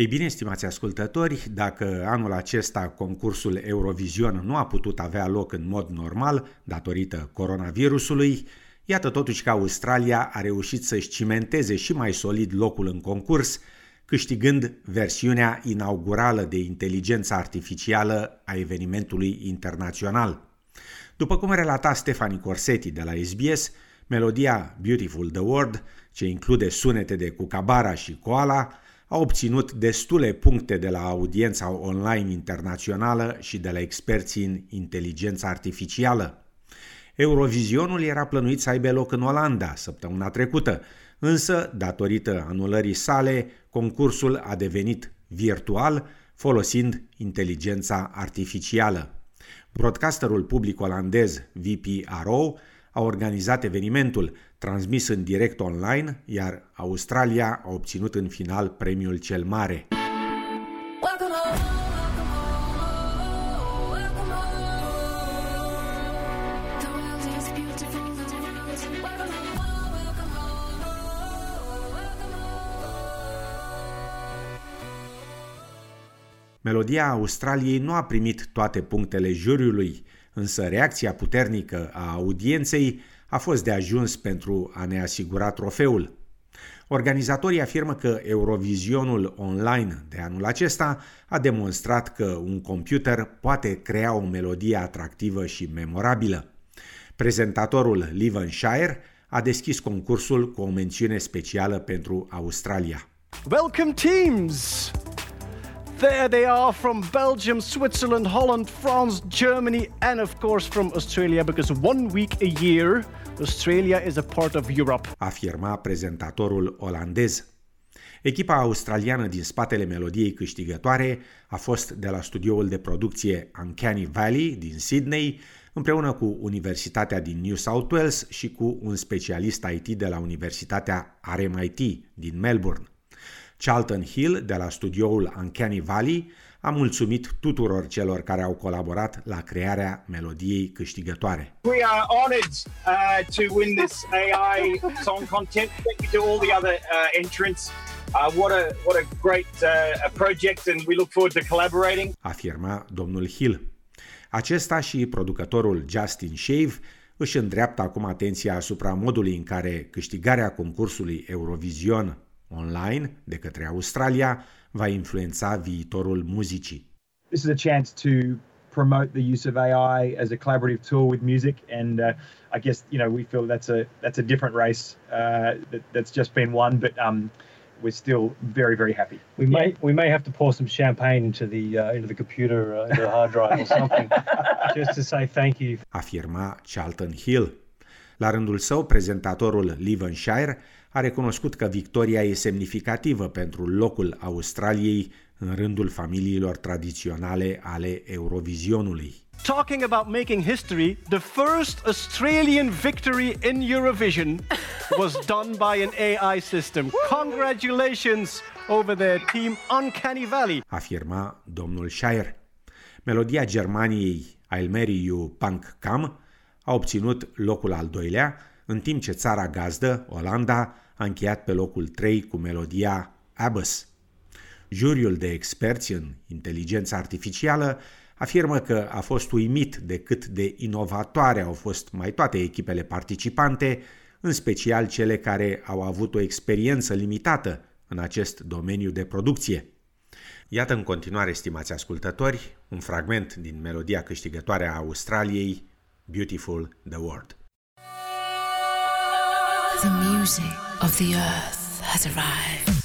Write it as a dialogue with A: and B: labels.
A: Ei bine, stimați ascultători, dacă anul acesta concursul Eurovision nu a putut avea loc în mod normal datorită coronavirusului, iată totuși că Australia a reușit să-și cimenteze și mai solid locul în concurs, câștigând versiunea inaugurală de inteligență artificială a evenimentului internațional. După cum relata Stefani Corsetti de la SBS, melodia Beautiful the World, ce include sunete de cucabara și koala, a obținut destule puncte de la audiența online internațională și de la experții în inteligență artificială. Eurovizionul era plănuit să aibă loc în Olanda săptămâna trecută, însă, datorită anulării sale, concursul a devenit virtual folosind inteligența artificială. Broadcasterul public olandez VPRO a organizat evenimentul, transmis în direct online, iar Australia a obținut în final premiul cel mare. Melodia Australiei nu a primit toate punctele juriului, însă reacția puternică a audienței a fost de ajuns pentru a ne asigura trofeul. Organizatorii afirmă că Eurovizionul online de anul acesta a demonstrat că un computer poate crea o melodie atractivă și memorabilă. Prezentatorul Shire a deschis concursul cu o mențiune specială pentru Australia.
B: Welcome teams! There they are from Belgium, Switzerland, Holland, France, Germany, and of course from Australia, because one week a year, Australia is a part of Europe.
A: Afirma prezentatorul olandez. Echipa australiană din spatele melodiei câștigătoare a fost de la studioul de producție Uncanny Valley din Sydney, împreună cu Universitatea din New South Wales și cu un specialist IT de la Universitatea RMIT din Melbourne. Charlton Hill, de la studioul Uncanny Valley, a mulțumit tuturor celor care au colaborat la crearea melodiei câștigătoare.
C: We are honored uh, to win this AI song contest. Thank you to all the other uh, entrants. Uh, what a what a great uh, project and we look forward to collaborating.
A: Afirma domnul Hill. Acesta și producătorul Justin Shave își îndreaptă acum atenția asupra modului în care câștigarea concursului Eurovision online de către Australia va influența viitorul muzicii.
D: This is a chance to promote the use of AI as a collaborative tool with music, and uh, I guess you know we feel that's a that's a different race uh, that, that's just been won, but um, we're still very very happy.
E: We yeah. may we may have to pour some champagne into the uh, into the computer uh, into the hard drive or something just to say thank you.
A: Afirma Charlton Hill. La rândul său, prezentatorul Levenshire a recunoscut că victoria e semnificativă pentru locul Australiei în rândul familiilor tradiționale ale Eurovizionului.
B: Talking about making history, the first Australian victory in Eurovision was done by an AI system. Congratulations over there, team Uncanny Valley.
A: Afirma domnul Shire. Melodia Germaniei I'll Marry You Punk Cam a obținut locul al doilea, în timp ce țara gazdă, Olanda, a încheiat pe locul 3 cu melodia Abbas. Juriul de experți în inteligență artificială afirmă că a fost uimit de cât de inovatoare au fost mai toate echipele participante, în special cele care au avut o experiență limitată în acest domeniu de producție. Iată în continuare, stimați ascultători, un fragment din melodia câștigătoare a Australiei, Beautiful the World. The music of the earth has arrived.